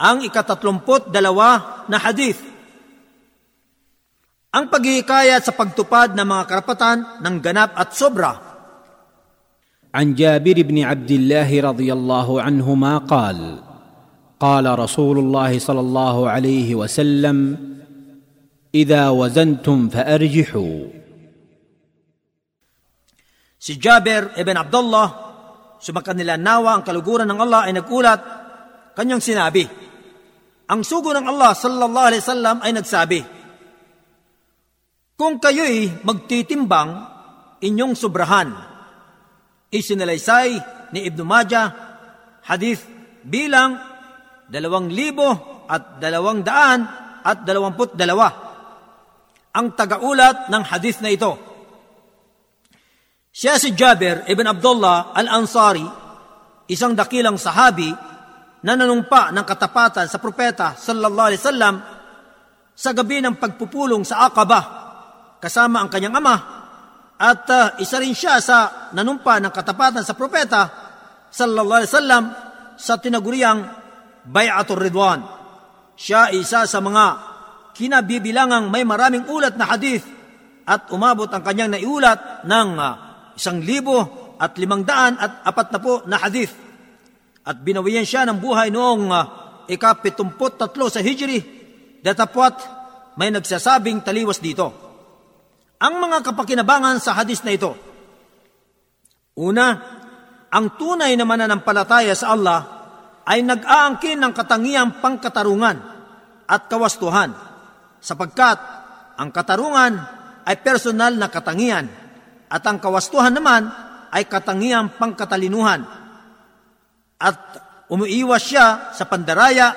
Ang ikatatlumput dalawa na hadith. Ang paghihikayat sa pagtupad ng mga karapatan ng ganap at sobra. عن جابر بن عبد الله رضي الله عنهما قال قال رسول الله صلى الله عليه وسلم اذا وزنتم فارجحوا Si Jabir ibn Abdullah, sumakanila nawa ang kaluguran ng Allah ay nagulat, kanyang sinabi, ang sugo ng Allah sallallahu alaihi wasallam ay nagsabi, Kung kayo'y magtitimbang, inyong sobrahan. Isinalaysay ni Ibn Majah, hadith bilang dalawang libo at dalawang daan at dalawamput dalawa. Ang tagaulat ng hadith na ito. Siya si Jabir ibn Abdullah al-Ansari, isang dakilang sahabi na nanumpa ng katapatan sa propeta sallallahu alaihi wasallam sa gabi ng pagpupulong sa Aqaba kasama ang kanyang ama at uh, isa rin siya sa nanumpa ng katapatan sa propeta sallallahu alaihi wasallam sa tinaguriang Bay'atul Ridwan. Siya isa sa mga kinabibilangang may maraming ulat na hadith at umabot ang kanyang naiulat ng uh, isang libo at limang daan at apat na po na hadith. At binawiyan siya ng buhay noong uh, ikapitumput tatlo sa Hijri, datapwat may nagsasabing taliwas dito. Ang mga kapakinabangan sa hadis na ito. Una, ang tunay na mananampalataya sa Allah ay nag-aangkin ng katangiang pangkatarungan at kawastuhan sapagkat ang katarungan ay personal na katangian at ang kawastuhan naman ay katangiang pangkatalinuhan at umiiwas siya sa pandaraya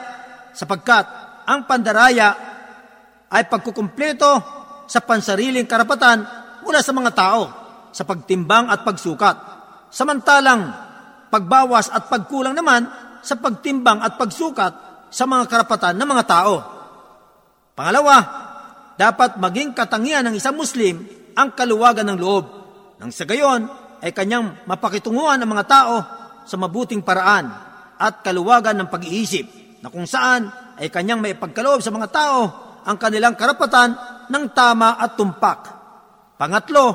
sapagkat ang pandaraya ay pagkukumpleto sa pansariling karapatan mula sa mga tao sa pagtimbang at pagsukat. Samantalang pagbawas at pagkulang naman sa pagtimbang at pagsukat sa mga karapatan ng mga tao. Pangalawa, dapat maging katangian ng isang Muslim ang kaluwagan ng loob. Nang sa gayon ay kanyang mapakitunguhan ng mga tao sa mabuting paraan at kaluwagan ng pag-iisip na kung saan ay kanyang may pagkaloob sa mga tao ang kanilang karapatan ng tama at tumpak. Pangatlo,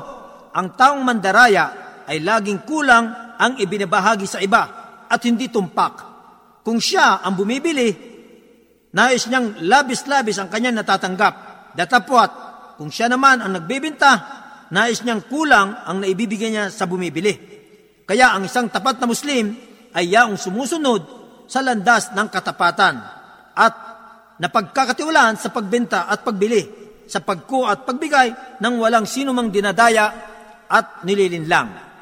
ang taong mandaraya ay laging kulang ang ibinabahagi sa iba at hindi tumpak. Kung siya ang bumibili, nais niyang labis-labis ang kanyang natatanggap. Datapwat, kung siya naman ang nagbibinta, nais niyang kulang ang naibibigay niya sa bumibili. Kaya ang isang tapat na Muslim ay yaong sumusunod sa landas ng katapatan at napagkakatiwalaan sa pagbenta at pagbili sa pagku at pagbigay ng walang sinumang dinadaya at nililinlang.